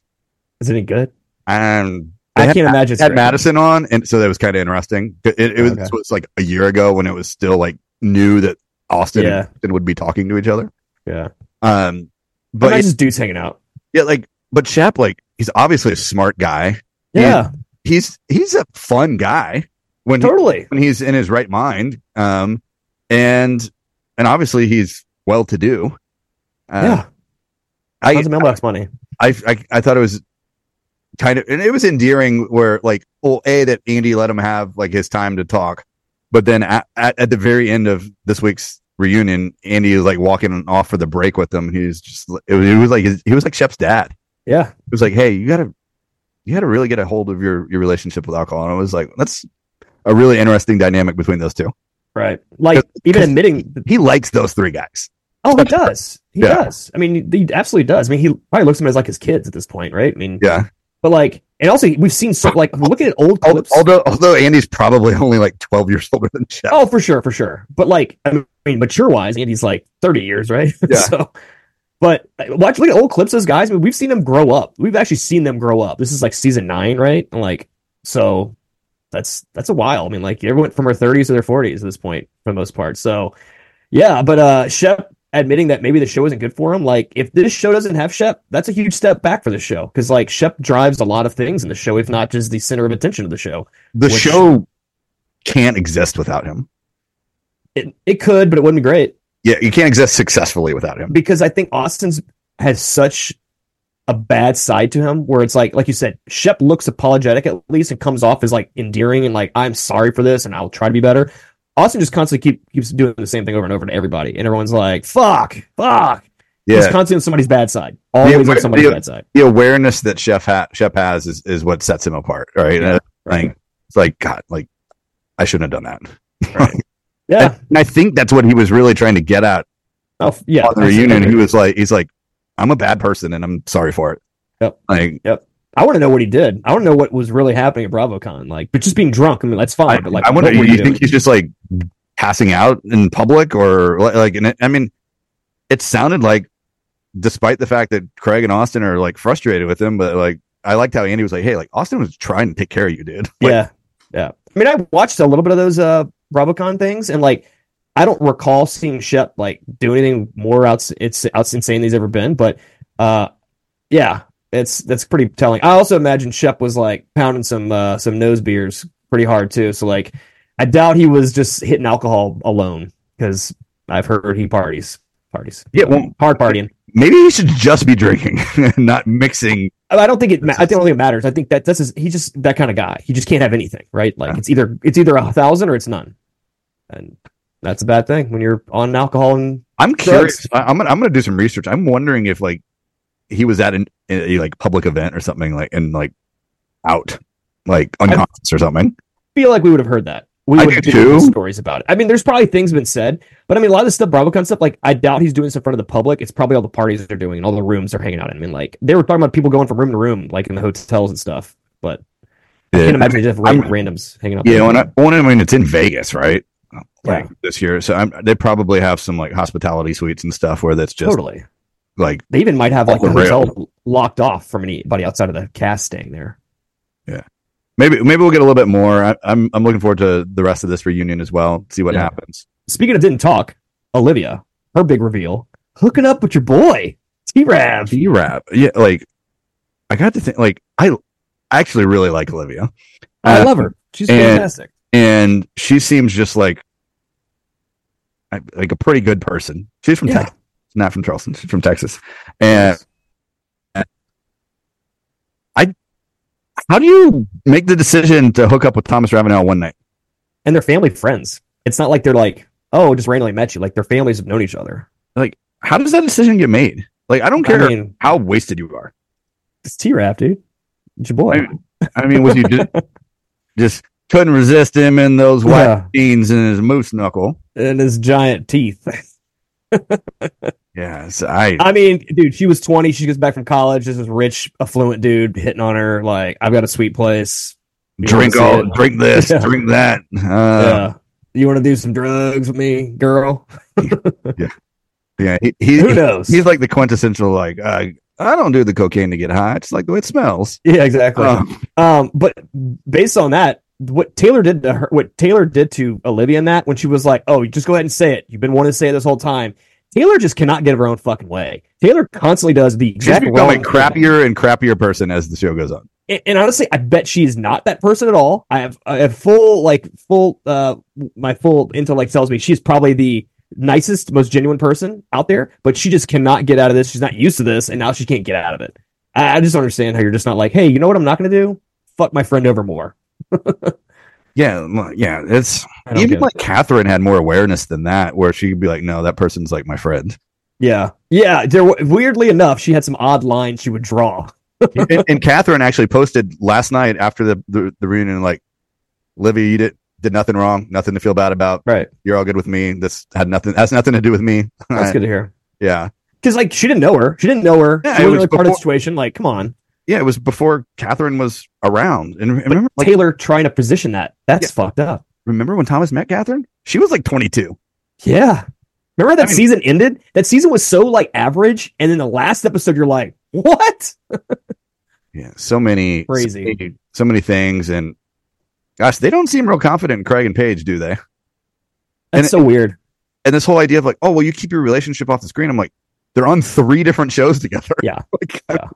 Is it any good? And I had, can't imagine. it's had great. Madison on, and so that was kind of interesting. It, it, was, Okay. it was like a year ago when it was still like new that Austin Yeah. and Austin would be talking to each other. Yeah, Um, but but just dudes hanging out. yeah, like, but Shep, like, he's obviously a smart guy. Yeah, He's he's a fun guy when he, totally. when he's in his right mind. Um, and and obviously he's well to do. Uh, yeah, I, tons of mailbox money. I, I I thought it was kind of and it was endearing where like well a that Andy let him have like his time to talk, but then at, at, at the very end of this week's reunion, Andy is like walking off for the break with them. He's just it was, it was like his, he was like Shep's dad. Yeah, It was like hey you gotta you gotta really get a hold of your your relationship with alcohol. And I was like that's a really interesting dynamic between those two. right. Like Cause- even cause- admitting. He likes those three guys. Oh, he does. He Yeah. does. I mean, he absolutely does. I mean, he probably looks at them as like his kids at this point, right? I mean, Yeah. But like, and also we've seen so like looking at old clips. Although, although Andy's probably only like 12 years older than Shep. Oh, for sure, for sure. But like, I mean, mature wise, Andy's like 30 years, right? Yeah. so, but watch, look at old clips of those guys. I mean, we've seen them grow up. We've actually seen them grow up. This is like season nine, right? And like, so that's that's a while. I mean, like, everyone went from their 30s to their 40s at this point for the most part. So, yeah. But uh, Shep admitting that maybe the show isn't good for him. Like, if this show doesn't have Shep, that's a huge step back for the show because like Shep drives a lot of things in the show, if not just the center of attention of the show. the which- show can't exist without him. It it could, but it wouldn't be great. Yeah, you can't exist successfully without him. because I think Austin's has such a bad side to him where it's like like you said, Shep looks apologetic at least and comes off as like endearing and like I'm sorry for this and I'll try to be better. Austin just constantly keep, keeps doing the same thing over and over to everybody, and everyone's like, "Fuck, fuck." He's Yeah, constantly on somebody's bad side, always on somebody's yeah. bad side. the awareness that Chef ha- Shep has is, is what sets him apart, right? Yeah, right. Like, it's like God, like I shouldn't have done that. Right. Yeah. And I think that's what he was really trying to get at Oh, yeah. on the reunion. He was like, he's like, I'm a bad person and I'm sorry for it. Yep. Like, I want to know what he did. I want to know what was really happening at BravoCon. Like, but just being drunk. I mean, that's fine. I, but like, I wonder, do you you think doing? he's just like passing out in public or like, and it, I mean, it sounded like, despite the fact that Craig and Austin are like frustrated with him, but like, I liked how Andy was like, hey, like Austin was trying to take care of you, dude. Like, yeah, yeah. I mean, I watched a little bit of those uh BravoCon things, and like, I don't recall seeing Shep like do anything more outs it's outs insane than he's ever been. But uh, yeah, it's that's pretty telling. I also imagine Shep was like pounding some uh some nose beers pretty hard too. So like, I doubt he was just hitting alcohol alone because I've heard he parties parties. Yeah, well- hard partying. Maybe he should just be drinking, not mixing. I don't think it. Ma- I don't think it matters. I think that this is he's just that kind of guy. He just can't have anything, right? Like Yeah. it's either it's either a thousand or it's none, and that's a bad thing when you're on alcohol and I'm curious. I, I'm gonna I'm gonna do some research. I'm wondering if like he was at an a, like public event or something like and like out like unconscious or something. feel like we would have heard that. We would have do too. stories about it. I mean, there's probably things been said, but I mean, a lot of the stuff, BravoCon stuff, like I doubt he's doing this in front of the public. It's probably all the parties that they're doing and all the rooms they're hanging out in. I mean, like they were talking about people going from room to room, like in the hotels and stuff. But I can't imagine they just have I'm- randoms hanging out. Yeah, there. when I, when I mean it's in Vegas, right? Like Yeah. this year, so I'm, they probably have some like hospitality suites and stuff where that's just totally. like They even might have like the hotel locked off from anybody outside of the cast staying there. Yeah, maybe maybe we'll get a little bit more. I, I'm I'm looking forward to the rest of this reunion as well. See what Yeah. happens. Speaking of didn't talk, Olivia, her big reveal, hooking up with your boy T Rav. T rap, yeah. Like I got to think, like I I actually really like Olivia. I Uh, love her. She's and- fantastic. and she seems just like like a pretty good person. She's from Yeah. Texas, not from Charleston. She's from Texas. And I, how do you make the decision to hook up with Thomas Ravenel one night? and they're family friends. It's not like they're like, oh, just randomly met you. Like their families have known each other. Like, how does that decision get made? Like, I don't care I mean, how wasted you are. it's T Rap, dude. It's your boy. I, I mean, was you just, just couldn't resist him in those white Yeah. jeans and his moose knuckle? and his giant teeth. Yes, I. I mean, dude, she was 20. She goes back from college. This is rich, affluent dude hitting on her. Like, I've got a sweet place. You drink all, it? drink this, Yeah. drink that. Uh, yeah. You want to do some drugs with me, girl? Yeah, he, he, Who knows? he's like the quintessential like uh, I don't do the cocaine to get high. It's like the way it smells. yeah, exactly. Uh, Um, but based on that, what Taylor did to her, what Taylor did to Olivia in that, when she was like, "Oh, you just go ahead and say it. You've been wanting to say it this whole time." Taylor just cannot get her own fucking way. Taylor constantly does the she's exact wrong thing. crappier and crappier person as the show goes on. And, and honestly, I bet she is not that person at all. I have, I have full, like, full, uh, my full intellect tells me she's probably the nicest, most genuine person out there, but she just cannot get out of this. She's not used to this, and now she can't get out of it. I, I just don't understand how you're just not like, hey, you know what I'm not going to do? Fuck my friend over more. Yeah, yeah. It's even get it. like Kathryn had more awareness than that, where she could be like, "No, that person's like my friend." Yeah, yeah. There, weirdly enough, she had some odd lines she would draw. and, and Kathryn actually posted last night after the the, the reunion, like, "Livy, you did did nothing wrong, nothing to feel bad about. Right. You're all good with me. This had nothing has nothing to do with me." That's good to hear. Yeah, Because like she didn't know her. She didn't know her. Yeah, she wasn't was really part of the situation. Like, come on. Yeah, it was before Kathryn was around. And remember, like, Taylor trying to position that. That's fucked up. remember when Thomas met Kathryn? She was like 22. Yeah. Remember that I mean- season ended? That season was so like average, and then the last episode, you're like, what? Yeah, so many Crazy. so many, so many things, and gosh, they don't seem real confident in Craig and Paige, do they? That's And- so weird. And this whole idea of like, oh, well, you keep your relationship off the screen. I'm like, they're on three different shows together. Yeah. like, Yeah.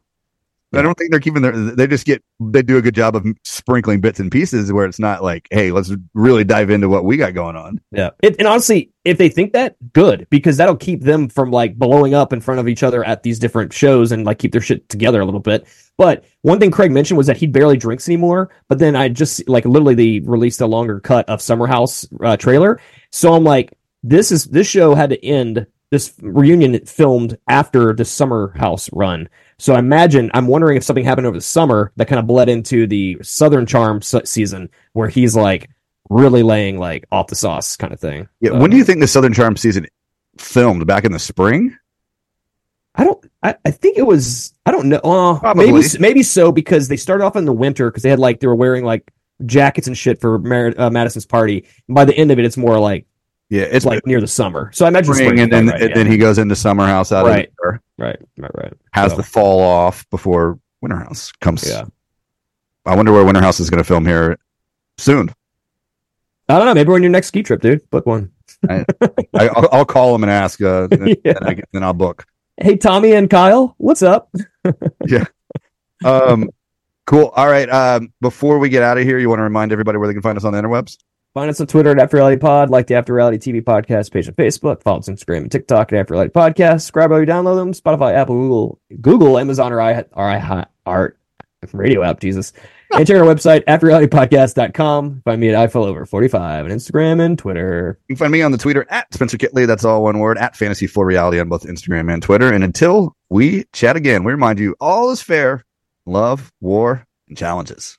I don't think they're keeping their. They just get they do a good job of sprinkling bits and pieces where it's not like, hey, let's really dive into what we got going on. Yeah. It, and honestly, if they think that, good, because that'll keep them from like blowing up in front of each other at these different shows and like keep their shit together a little bit. But one thing Craig mentioned was that he barely drinks anymore. But then I just like literally they released a longer cut of Summer House uh, trailer. So I'm like, this is this show had to end. This reunion filmed after the Summer House run. So I imagine I'm wondering if something happened over the summer that kind of bled into the Southern Charm season where he's like really laying like off the sauce kind of thing. Yeah. When do you think the Southern Charm season filmed back in the spring? I don't. I, I think it was. I don't know. Uh, maybe maybe so because they started off in the winter because they had like they were wearing like jackets and shit for Mar- uh, Madison's party. And by the end of it, it's more like Yeah, it's like near the summer. So I imagine spring, spring, and then right, and yeah. then he goes into Summer House out Right. of there, right, right, right. has So, the fall off before Winter House comes. yeah. I wonder where Winter House is going to film here soon. I don't know. Maybe we're on your next ski trip, dude. Book one. I, I'll, I'll call him and ask, uh, and, Yeah. and I, then I'll book. Hey, Tommy and Kyle, what's up? Yeah. Um, cool. All right. Um, before we get out of here, you want to remind everybody where they can find us on the interwebs? Find us on Twitter at After Reality Pod, like the After Reality TV podcast page on Facebook, follow us on Instagram and TikTok at After Reality Podcast. Subscribe while you download them. Spotify, Apple, Google, Google, Amazon, or I, or I, Art radio app. Jesus. And check our website, afterrealitypodcast.com. Find me at iPhone over 45 on Instagram and Twitter. You can find me on the Twitter at Spencer Kitley. That's all one word at Fantasy for Reality on both Instagram and Twitter. And until we chat again, we remind you all is fair, love, war, and challenges.